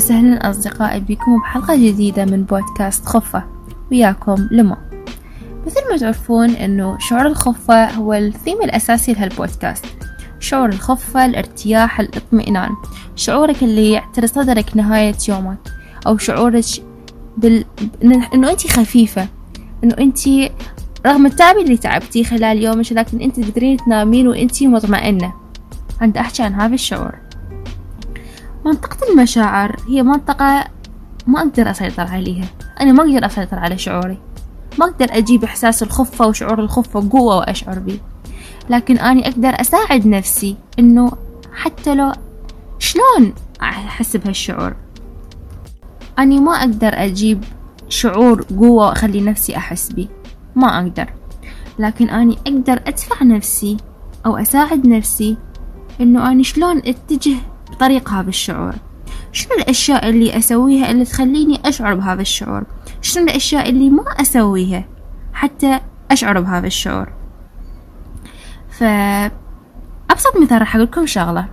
وسهلا أصدقائي بكم بحلقة جديدة من بودكاست خفة. وياكم لما مثل ما تعرفون أنه شعور الخفة هو الثيم الأساسي لهالبودكاست. شعور الخفة الارتياح الاطمئنان. شعورك اللي يعتري صدرك نهاية يومك. أو شعورك بال... أنه أنت خفيفة. أنه أنت رغم التعب اللي تعبتيه خلال يومك لكن أنت تقدرين تنامين وأنت مطمئنة. عند أحكي عن هذا الشعور. منطقة المشاعر هي منطقة ما أقدر أسيطر عليها. أنا ما أقدر أسيطر على شعوري. ما أقدر أجيب إحساس الخفة وشعور الخفة قوة وأشعر به لكن أني أقدر أساعد نفسي إنه حتى لو شلون أحس بهالشعور. أني ما أقدر أجيب شعور قوة وأخلي نفسي أحس به ما أقدر. لكن أني أقدر أدفع نفسي أو أساعد نفسي إنه أني شلون أتجه بطريق هذا الشعور شنو الأشياء اللي أسويها اللي تخليني أشعر بهذا الشعور؟ شنو الأشياء اللي ما أسويها حتى أشعر بهذا الشعور؟ فأبسط مثال راح أقولكم شغلة.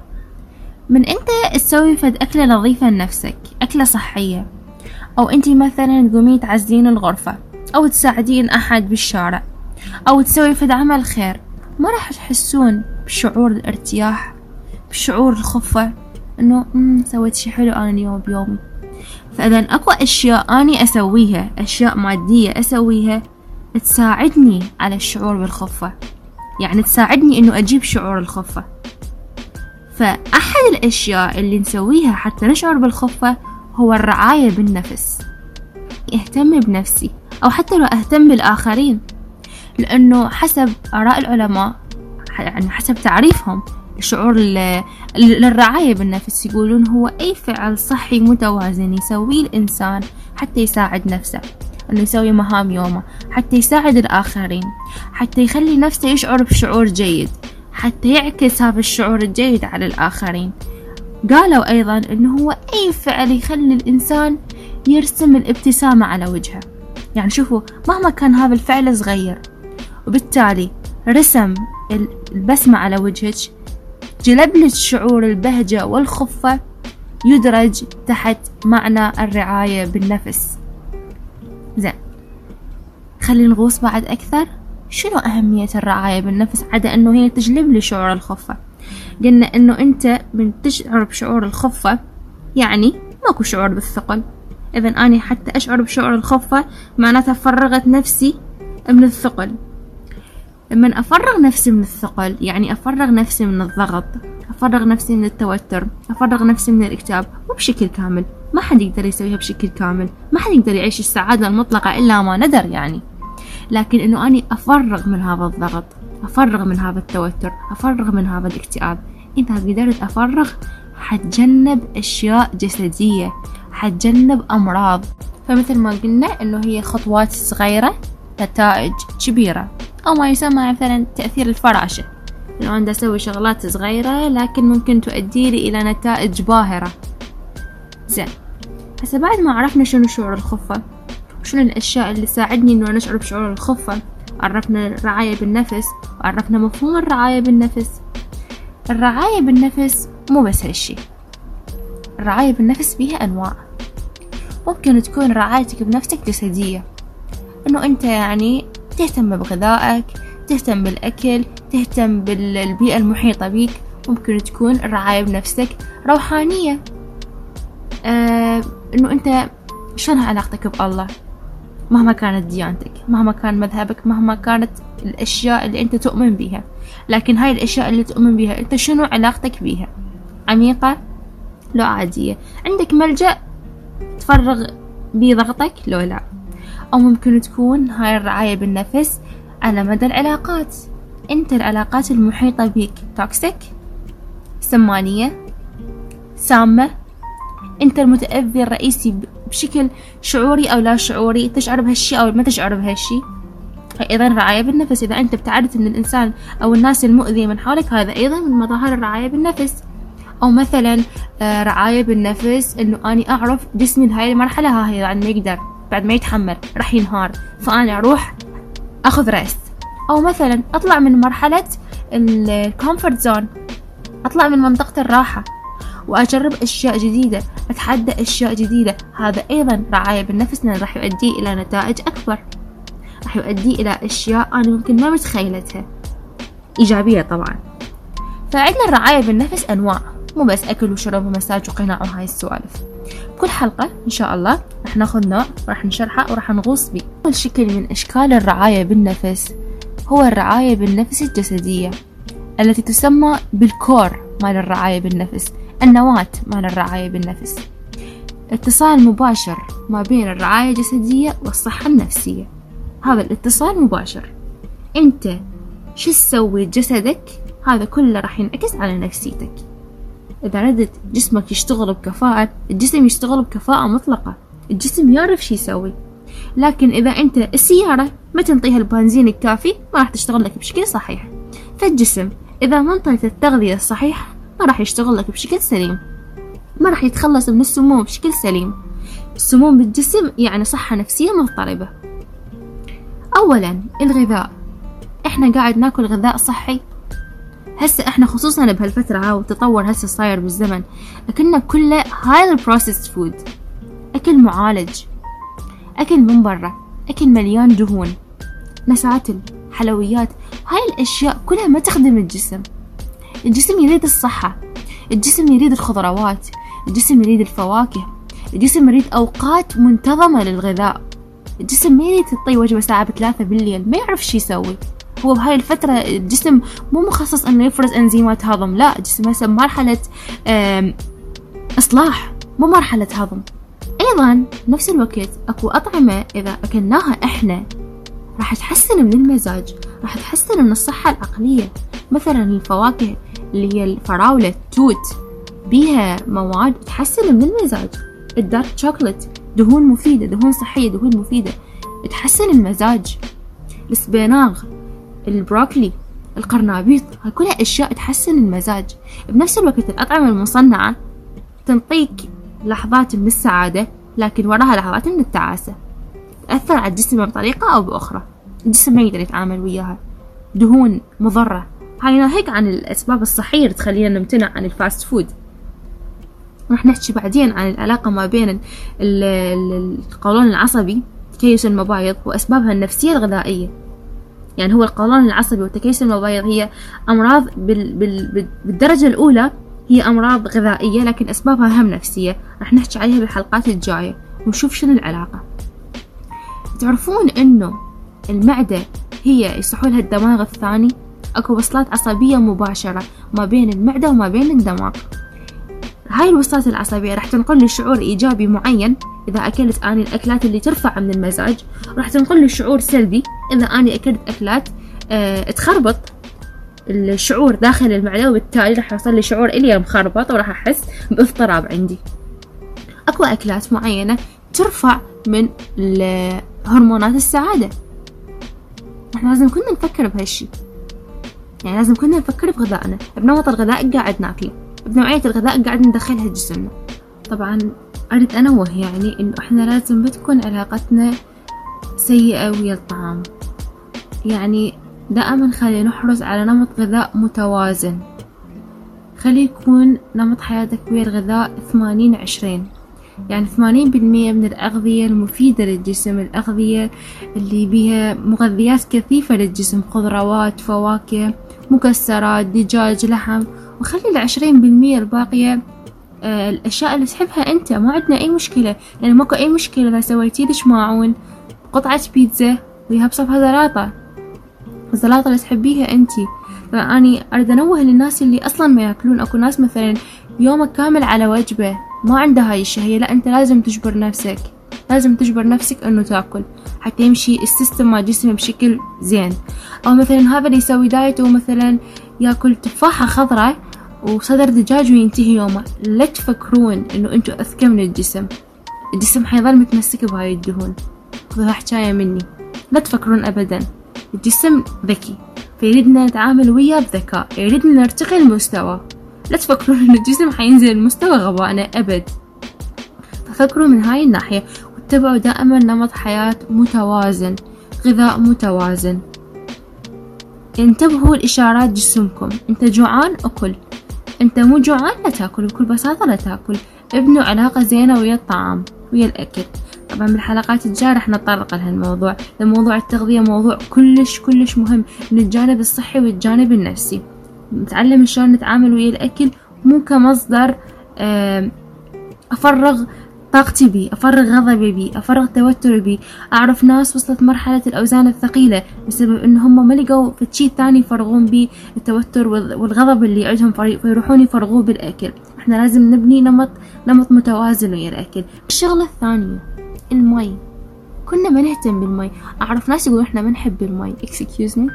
من أنت تسوي فد أكلة نظيفة لنفسك أكلة صحية أو أنت مثلا تقومين تعزين الغرفة أو تساعدين أحد بالشارع أو تسوي فد عمل خير ما راح تحسون بشعور الارتياح بشعور الخفة. إنه سويت شي حلو أنا اليوم بيومي فإذا أكو أشياء أني أسويها أشياء مادية أسويها تساعدني على الشعور بالخفة. يعني تساعدني إنه أجيب شعور الخفة. فأحد الأشياء اللي نسويها حتى نشعر بالخفة هو الرعاية بالنفس. اهتم بنفسي أو حتى لو أهتم بالآخرين. لأنه حسب آراء العلماء يعني حسب تعريفهم شعور للرعاية بالنفس يقولون هو أي فعل صحي متوازن يسويه الإنسان حتى يساعد نفسه أنه يسوي مهام يومه حتى يساعد الآخرين حتى يخلي نفسه يشعر بشعور جيد حتى يعكس هذا الشعور الجيد على الآخرين. قالوا أيضا أنه هو أي فعل يخلي الإنسان يرسم الابتسامة على وجهه. يعني شوفوا مهما كان هذا الفعل صغير وبالتالي رسم البسمة على وجهك جلب لك شعور البهجة والخفة يدرج تحت معنى الرعاية بالنفس. زين خلينا نغوص بعد أكثر. شنو أهمية الرعاية بالنفس عدا أنه هي تجلب لي شعور الخفة؟ قلنا أنه أنت من تشعر بشعور الخفة يعني ماكو شعور بالثقل. إذا أنا حتى أشعر بشعور الخفة معناتها فرغت نفسي من الثقل. لما أفرغ نفسي من الثقل يعني أفرغ نفسي من الضغط أفرغ نفسي من التوتر أفرغ نفسي من الاكتئاب مو بشكل كامل ما حد يقدر يسويها بشكل كامل ما حد يقدر يعيش السعادة المطلقة إلا ما ندر يعني. لكن إنه أني أفرغ من هذا الضغط أفرغ من هذا التوتر أفرغ من هذا الاكتئاب إذا قدرت أفرغ حتجنب أشياء جسدية حتجنب أمراض. فمثل ما قلنا إنه هي خطوات صغيرة نتائج كبيرة. أو ما يسمى مثلا تأثير الفراشة لو أنا أسوي شغلات صغيرة لكن ممكن تؤدي لي إلى نتائج باهرة. زين. هسه بعد ما عرفنا شنو شعور الخفة وشنو الأشياء اللي تساعدني إنه نشعر بشعور الخفة عرفنا الرعاية بالنفس وعرفنا مفهوم الرعاية بالنفس. الرعاية بالنفس مو بس هالشي. الرعاية بالنفس بيها أنواع. ممكن تكون رعايتك بنفسك جسدية. إنه أنت يعني تهتم بغذائك تهتم بالأكل تهتم بالبيئة المحيطة بيك ممكن تكون الرعاية بنفسك روحانية. آه إنه أنت شلون علاقتك بالله؟ مهما كانت ديانتك مهما كان مذهبك مهما كانت الأشياء اللي أنت تؤمن بها لكن هاي الأشياء اللي تؤمن بها أنت شنو علاقتك بيها؟ عميقة؟ لو عادية. عندك ملجأ تفرغ بضغطك لو لا. أو ممكن تكون هاي الرعاية بالنفس على مدى العلاقات. أنت العلاقات المحيطة بيك توكسيك سمانية سامة. أنت المتأذي الرئيسي بشكل شعوري أو لا شعوري تشعر بهالشي أو ما تشعر بهالشي. أيضا رعاية بالنفس. إذا أنت ابتعدت من الإنسان أو الناس المؤذية من حولك هذا أيضا من مظاهر الرعاية بالنفس. أو مثلا آه، رعاية بالنفس إنه أني أعرف جسمي لهاي المرحلة ها هي يعني يقدر. بعد ما يتحمل راح ينهار. فأنا أروح أخذ ريست أو مثلا أطلع من مرحلة ال comfort zone أطلع من منطقة الراحة وأجرب أشياء جديدة أتحدى أشياء جديدة. هذا أيضا رعاية بالنفس لأنه راح يؤدي إلى نتائج أكبر. راح يؤدي إلى أشياء أنا ممكن ما متخيلتها. إيجابية طبعا. فعندنا الرعاية بالنفس أنواع. مو بس أكل وشرب ومساج وقناع وهاي السوالف. كل حلقة إن شاء الله راح ناخذ نوع وراح نشرحه وراح نغوص بيه أول شكل من أشكال الرعاية بالنفس هو الرعاية بالنفس الجسدية التي تسمى بالكور مال الرعاية بالنفس النواة مال الرعاية بالنفس. اتصال مباشر ما بين الرعاية الجسدية والصحة النفسية. هذا الاتصال مباشر. أنت شو تسوي جسدك؟ هذا كله راح ينعكس على نفسيتك. إذا ردت جسمك يشتغل بكفاءة الجسم يشتغل بكفاءة مطلقة. الجسم يعرف شي يسوي. لكن إذا أنت السيارة ما تنطيها البنزين الكافي ما راح تشتغل لك بشكل صحيح. فالجسم إذا ما انطيت التغذية الصحيحة ما راح يشتغل لك بشكل سليم. ما راح يتخلص من السموم بشكل سليم. السموم بالجسم يعني صحة نفسية مضطربة. أولا الغذاء. إحنا قاعد ناكل غذاء صحي. هسه إحنا خصوصا بهالفترة ها والتطور هسه صاير بالزمن أكلنا كله هاي ال processed food أكل معالج أكل من برا أكل مليان دهون مساتل حلويات هاي الأشياء كلها ما تخدم الجسم. الجسم يريد الصحة الجسم يريد الخضروات الجسم يريد الفواكه الجسم يريد أوقات منتظمة للغذاء. الجسم ما يريد تعطيه وجبة ساعة بثلاثة بالليل ما يعرف شي يسوي. هو بهاي الفترة الجسم مو مخصص إنه يفرز إنزيمات هضم لا الجسم هسه بمرحلة إصلاح مو مرحلة هضم. أيضا نفس الوقت أكو أطعمة إذا أكلناها إحنا راح تحسن من المزاج راح تحسن من الصحة العقلية. مثلا الفواكه اللي هي الفراولة التوت بيها مواد تحسن من المزاج. الدارك شوكولات دهون مفيدة دهون صحية دهون مفيدة تحسن المزاج. السبيناغ البروكلي القرنابيط هاي كلها أشياء تحسن المزاج. بنفس الوقت الأطعمة المصنعة تنطيك لحظات من السعادة لكن وراها لحظات من التعاسة. تأثر على الجسم بطريقة أو بأخرى. الجسم ما يقدر يتعامل وياها. دهون مضرة. هاي ناهيك عن الأسباب الصحية اللي تخلينا نمتنع عن ال fast food. راح نحكي بعدين عن العلاقة ما بين القولون العصبي تكيس المبايض وأسبابها النفسية الغذائية. يعني هو القولون العصبي وتكيس المبايض هي أمراض بال بال بالدرجة الأولى هي أمراض غذائية لكن أسبابها هم نفسية. راح نحكي عليها بالحلقات الجاية ونشوف شنو العلاقة. تعرفون إنه المعدة هي يصحولها الدماغ الثاني؟ أكو وصلات عصبية مباشرة ما بين المعدة وما بين الدماغ. هاي الوصلات العصبية راح تنقل لي شعور إيجابي معين. إذا أكلت أني الأكلات اللي ترفع من المزاج راح تنقل لي شعور سلبي. إذا أني أكلت أكلات أه تخربط الشعور داخل المعدة وبالتالي راح يوصل لي شعور إلي مخربط وراح أحس باضطراب عندي. أكو أكلات معينة ترفع من هرمونات السعادة. إحنا لازم كنا نفكر بهالشي. يعني لازم كنا نفكر بغذائنا. بنمط الغذاء قاعد ناكله. بنوعية الغذاء قاعد ندخلها جسمنا. طبعا أريد أنوه يعني إنه إحنا لازم ما تكون علاقتنا سيئة ويا الطعام. يعني دائما خلي نحرص على نمط غذاء متوازن. خلي يكون نمط حياتك ويا الغذاء ثمانين عشرين. يعني ثمانين بالمية من الأغذية المفيدة للجسم الأغذية اللي بيها مغذيات كثيفة للجسم خضروات فواكه مكسرات دجاج لحم. وخلي العشرين بالمية الباقية آه الأشياء اللي تحبها أنت. ما عندنا أي مشكلة. لأن ماكو أي مشكلة إذا سويتي لك ماعون قطعة بيتزا وياها بصفها زلاطة الزلاطة اللي تحبيها أنتي. طبعا أني أريد أنوه للناس اللي أصلا ما يأكلون. أكو ناس مثلا يومك كامل على وجبة ما عنده هاي الشهية لا أنت لازم تجبر نفسك. لازم تجبر نفسك إنه تأكل. حتى يمشي ال system مال جسمه بشكل زين. أو مثلا هذا اللي يسوي دايت ومثلا يأكل تفاحة خضراء وصدر دجاج وينتهي يومه. لا تفكرون إنه انتو أذكى من الجسم. الجسم حيظل متمسك بهاي الدهون. خذوها حكاية مني. لا تفكرون ابدا. الجسم ذكي فيريدنا نتعامل وياه بذكاء يريدنا نرتقي المستوى. لا تفكرون إن الجسم حينزل مستوى غبائنا أبد. ففكروا من هاي الناحية. واتبعوا دائما نمط حياة متوازن غذاء متوازن. انتبهوا لإشارات جسمكم. أنت جوعان؟ أكل. أنت مو جوعان؟ لا تأكل. بكل بساطة لا تأكل. ابنوا علاقة زينة ويا الطعام ويا الأكل. طبعا بالحلقات الجاية رح نتطرق لهالموضوع موضوع التغذية موضوع كلش كلش مهم من الجانب الصحي والجانب النفسي. نتعلم شلون نتعامل ويا الأكل مو كمصدر أفرغ طاقتي بي أفرغ غضبي بي أفرغ توتري بي. أعرف ناس وصلت مرحلة الأوزان الثقيلة بسبب إن هم ما لقوا شيء ثاني يفرغون بيه التوتر والغضب اللي عندهم فيروحون يفرغوه بالأكل. إحنا لازم نبني نمط نمط متوازن ويا الأكل. الشغلة الثانية المي كنا ما نهتم بالمي أعرف ناس يقولون إحنا ما نحب المي excuse me.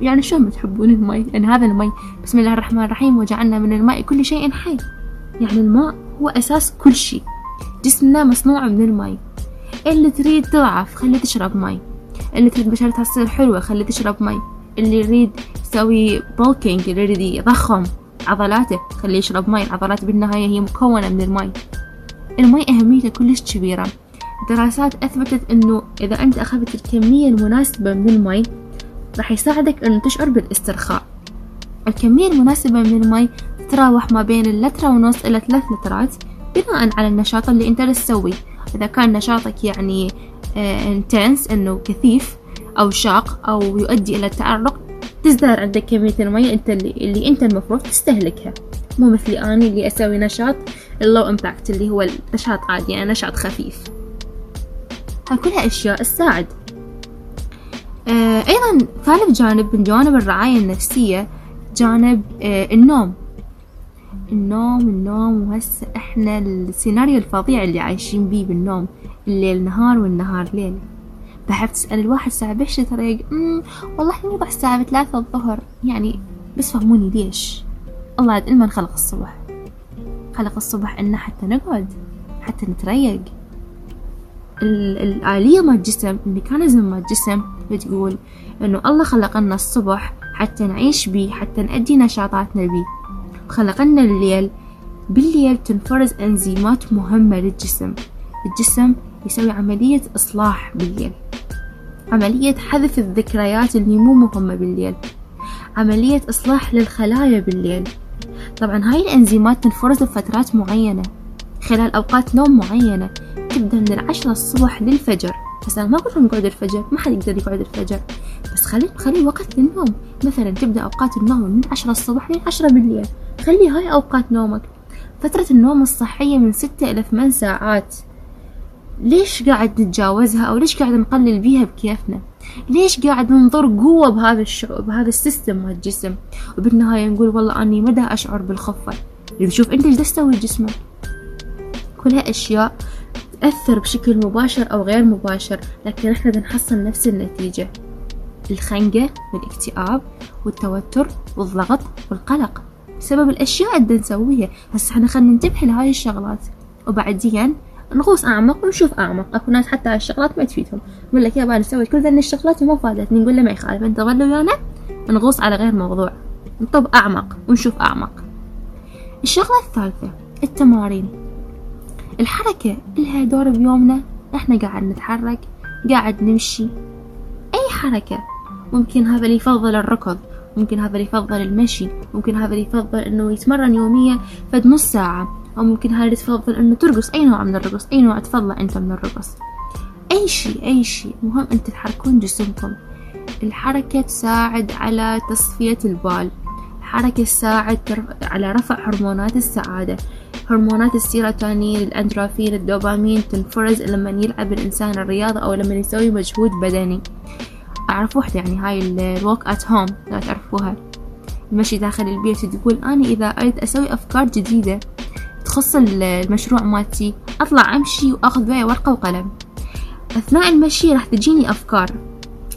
يعني ما تحبون المي يعني هذا المي بسم الله الرحمن الرحيم. وجعلنا من الماء كل شيء حي. يعني الماء هو أساس كل شيء. جسمنا مصنوع من المي اللي تريد تضعف خلي تشرب مي اللي تريد بشرتها تصير حلوة خلي تشرب مي اللي يريد يسوي bulking اللي يريد يضخم عضلاته خليه يشرب مي العضلات بالنهاية هي مكونة من المي المي أهميته كلش كبيرة. دراسات أثبتت أنه إذا أنت أخذت الكمية المناسبة من المي راح يساعدك أنه تشعر بالاسترخاء. الكمية المناسبة من المي تتراوح ما بين اللترة ونص إلى ثلاث لترات بناء على النشاط اللي أنت تسويه. إذا كان نشاطك يعني intense آه، إنه كثيف أو شاق أو يؤدي إلى التعرق تزداد عندك كمية المية أنت اللي, اللي أنت المفروض تستهلكها. مو مثلي اني اللي أسوي نشاط ال low impact اللي هو نشاط عادي يعني نشاط خفيف. هاي كلها أشياء تساعد. آه أيضا ثالث جانب من جوانب الرعاية النفسية جانب آه النوم. النوم النوم وهسه إحنا السيناريو الفظيع اللي عايشين بيه بالنوم الليل نهار والنهار ليل. بحب تسأل الواحد الساعة بيش ترى والله نوضع الساعة ثلاثة الظهر. يعني بس فهموني ليش. الله ما خلق الصبح. خلق الصبح إنه حتى نقعد حتى نتريق. الآلية مال الجسم الميكانيزم مال الجسم بتقول إنه الله خلق لنا الصبح حتى نعيش بيه حتى نأدي نشاطاتنا بيه. خلقنا الليل بالليل تنفرز أنزيمات مهمة للجسم. الجسم يسوي عملية إصلاح بالليل. عملية حذف الذكريات اللي مو مهمة بالليل. عملية إصلاح للخلايا بالليل. طبعا هاي الأنزيمات تنفرز بفترات معينة خلال أوقات نوم معينة. تبدأ من العشرة الصبح للفجر. بس أنا ما أقول لهم نقعد الفجر ما حد يقدر يقعد الفجر. بس خلي خلي وقت للنوم. مثلا تبدأ أوقات النوم من عشرة الصبح لعشرة بالليل. خلي هاي أوقات نومك. فترة النوم الصحية من ستة إلى ثمان ساعات. ليش قاعد نتجاوزها؟ أو ليش قاعد نقلل بيها بكيفنا؟ ليش قاعد ننظر قوة بهذا الشعور بهذا ال system مال الجسم؟ وبالنهاية نقول والله أني ما دا أشعر بالخفة. شوف أنت إيش تسوي جسمك. كلها أشياء تأثر بشكل مباشر أو غير مباشر لكن إحنا بنحصل نفس النتيجة. الخنقة والاكتئاب والتوتر والضغط والقلق بسبب الأشياء اللي نسويها هسه إحنا خلينا ننتبه لهاي الشغلات. وبعدين نغوص أعمق ونشوف أعمق. أكو ناس حتى هاي الشغلات ما تفيدهم. يقول لك يابا نسوي كل ذن الشغلات وما فادتني. نقول له ما يخالف. أنت ظلوا ويانا؟ نغوص على غير موضوع. نطب أعمق ونشوف أعمق. الشغلة الثالثة التمارين. الحركة لها دور بيومنا إحنا قاعد نتحرك قاعد نمشي. أي حركة؟ ممكن هذا اللي يفضل الركض ممكن هذا اللي يفضل المشي ممكن هذا اللي يفضل إنه يتمرن يوميا فد نص ساعة أو ممكن هذا اللي تفضل إنه ترقص أي نوع من الرقص أي نوع تفضله أنت من الرقص. أي شيء أي شيء. مهم انت تحركون جسمكم. الحركة تساعد على تصفية البال. الحركة تساعد على رفع هرمونات السعادة. هرمونات السيروتونين الأندروفين الدوبامين تنفرز لما يلعب الإنسان الرياضة أو لما يسوي مجهود بدني. أعرف وحدة يعني هاي الوك أت هوم لا تعرفوها. المشي داخل البيت تقول أنا إذا أريد أسوي أفكار جديدة تخص المشروع مالتي أطلع أمشي وأخذ وياي ورقة وقلم. أثناء المشي راح تجيني أفكار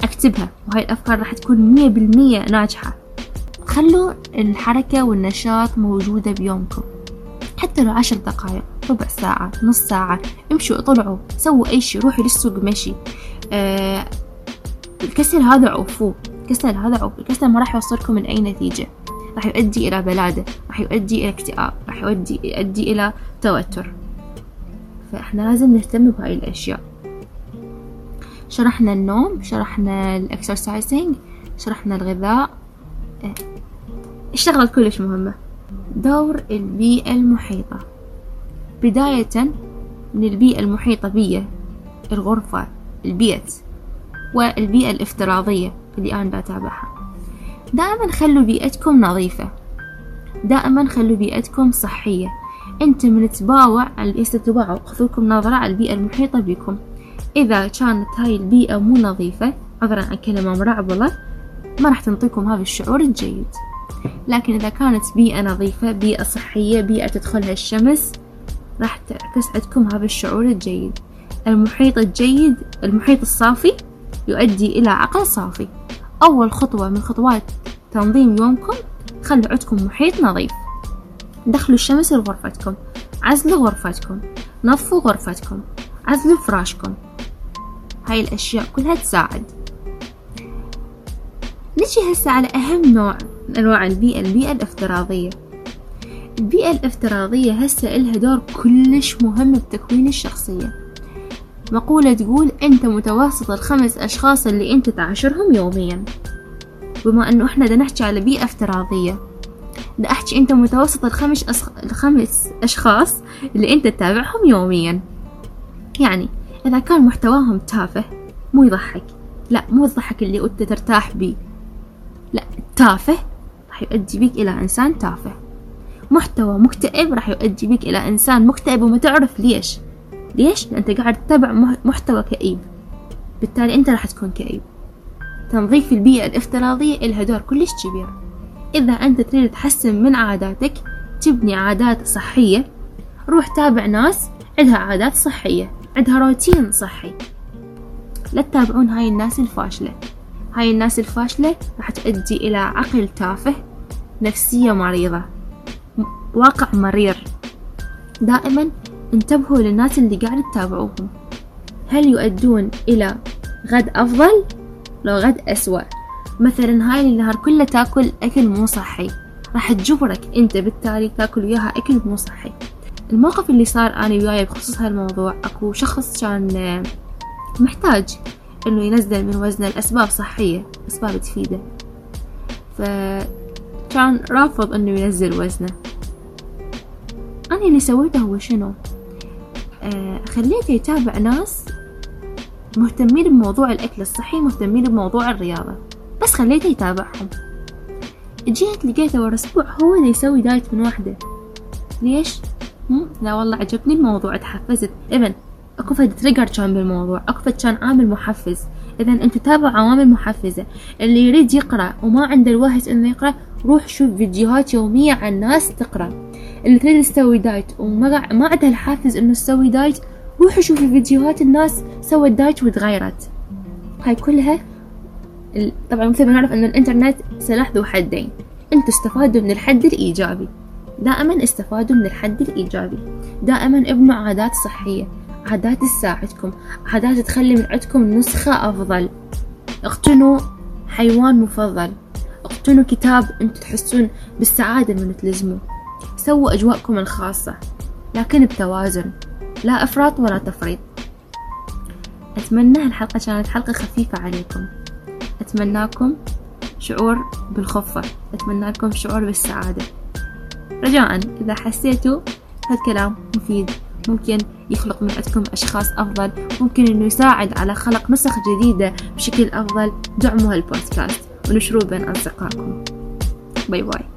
أكتبها وهاي الأفكار راح تكون مية بالمية ناجحة. خلوا الحركة والنشاط موجودة بيومكم. حتى لو عشر دقايق ربع ساعة نص ساعة امشوا اطلعوا سووا أي شي روحوا للسوق مشي. أه الكسل هذا عوفوه. الكسل هذا عوف الكسل ما راح يوصلكم من أي نتيجة. راح يؤدي إلى بلادة راح يؤدي إلى اكتئاب راح يؤدي, يؤدي إلى توتر. فإحنا لازم نهتم بهاي الأشياء. شرحنا النوم شرحنا ال exercising شرحنا الغذاء. الشغلة كلش مهمة. دور البيئة المحيطة. بداية من البيئة المحيطة بي الغرفة البيت والبيئة الافتراضية اللي أنا بتابعها. دائما خلوا بيئتكم نظيفة. دائما خلوا بيئتكم صحية. أنت من تباوع اللي تباوعوا خذوا لكم نظرة على البيئة المحيطة بكم. إذا كانت هاي البيئة مو نظيفة عذرا عن كلمة مرعبلة ما راح تنطيكم هذا الشعور الجيد. لكن إذا كانت بيئة نظيفة بيئة صحية بيئة تدخلها الشمس راح تعكس عندكم هذا الشعور الجيد. المحيط الجيد المحيط الصافي يؤدي إلى عقل صافي. أول خطوة من خطوات تنظيم يومكم خلوا عندكم محيط نظيف. دخلوا الشمس لغرفتكم عزلوا غرفتكم نظفوا غرفتكم عزلوا فراشكم. هاي الأشياء كلها تساعد. نجي هسه على أهم نوع من أنواع البيئة البيئة الافتراضية. البيئة الافتراضية هسه إلها دور كلش مهم بتكوين الشخصية. مقولة تقول أنت متوسط الخمس أشخاص اللي أنت تعاشرهم يوميا. بما أنه إحنا دا نحكي على بيئة افتراضية دا أحكي أنت متوسط الخمس, أصخ... الخمس أشخاص اللي أنت تتابعهم يوميا. يعني إذا كان محتواهم تافه مو يضحك. لا مو الضحك اللي أنت ترتاح بيه. تافه راح يؤدي بك إلى إنسان تافه. محتوى مكتئب راح يؤدي بك إلى إنسان مكتئب وما تعرف ليش. ليش؟ لأن أنت قاعد تتابع محتوى كئيب. بالتالي أنت راح تكون كئيب. تنظيف البيئة الافتراضية إلها دور كلش كبير إذا أنت تريد تحسن من عاداتك تبني عادات صحية. روح تابع ناس عندها عادات صحية عندها روتين صحي. لا تتابعون هاي الناس الفاشلة. هاي الناس الفاشلة راح تؤدي إلى عقل تافه نفسية مريضة واقع مرير. دائما انتبهوا للناس اللي قاعد تتابعوهم هل يؤدون إلى غد أفضل؟ لو غد أسوأ. مثلا هاي النهار كله تاكل أكل مو صحي. راح تجبرك أنت بالتالي تاكل وياها أكل مو صحي. الموقف اللي صار أنا وياي بخصوص هالموضوع أكو شخص كان محتاج إنه ينزل من وزنه لأسباب صحية أسباب تفيدة. فكان رافض إنه ينزل وزنه. أنا اللي سويته هو شنو؟ آه خليته يتابع ناس مهتمين بموضوع الأكل الصحي مهتمين بموضوع الرياضة. بس خليته يتابعهم. جيت لقيته ورا أسبوع هو اللي يسوي diet من وحده. ليش؟ لا والله عجبني الموضوع تحفزت. إذن أكو فد trigger كان بالموضوع. أكو فد كان عامل محفز. إذا انتو تابعوا عوامل محفزة. اللي يريد يقرأ وما عنده الوقت إنه يقرأ روح شوف فيديوهات يومية عن ناس تقرأ. اللي تريد تسوي diet وما ما عندها الحافز إنه تسوي diet روحوا شوفي فيديوهات الناس سوت diet وتغيرت هاي كلها طبعا مثل ما نعرف إن الإنترنت سلاح ذو حدين. أنتوا استفادوا من الحد الإيجابي. دائما استفادوا من الحد الإيجابي. دائما ابنوا عادات صحية. عادات تساعدكم عادات تخلي من عندكم نسخة أفضل. اقتنوا حيوان مفضل. اقتنوا كتاب أنتم تحسون بالسعادة من تلزموه سووا أجواءكم الخاصة لكن بتوازن. لا إفراط ولا تفريط. أتمنى هالحلقة كانت حلقة خفيفة عليكم. أتمناكم شعور بالخفة. أتمنى لكم شعور بالسعادة. رجاء إذا حسيتوا هالكلام مفيد. ممكن يخلق من عندكم أشخاص أفضل ممكن أنه يساعد على خلق نسخ جديدة بشكل أفضل. دعموا هالبودكاست ونشروه بين أصدقائكم. باي باي.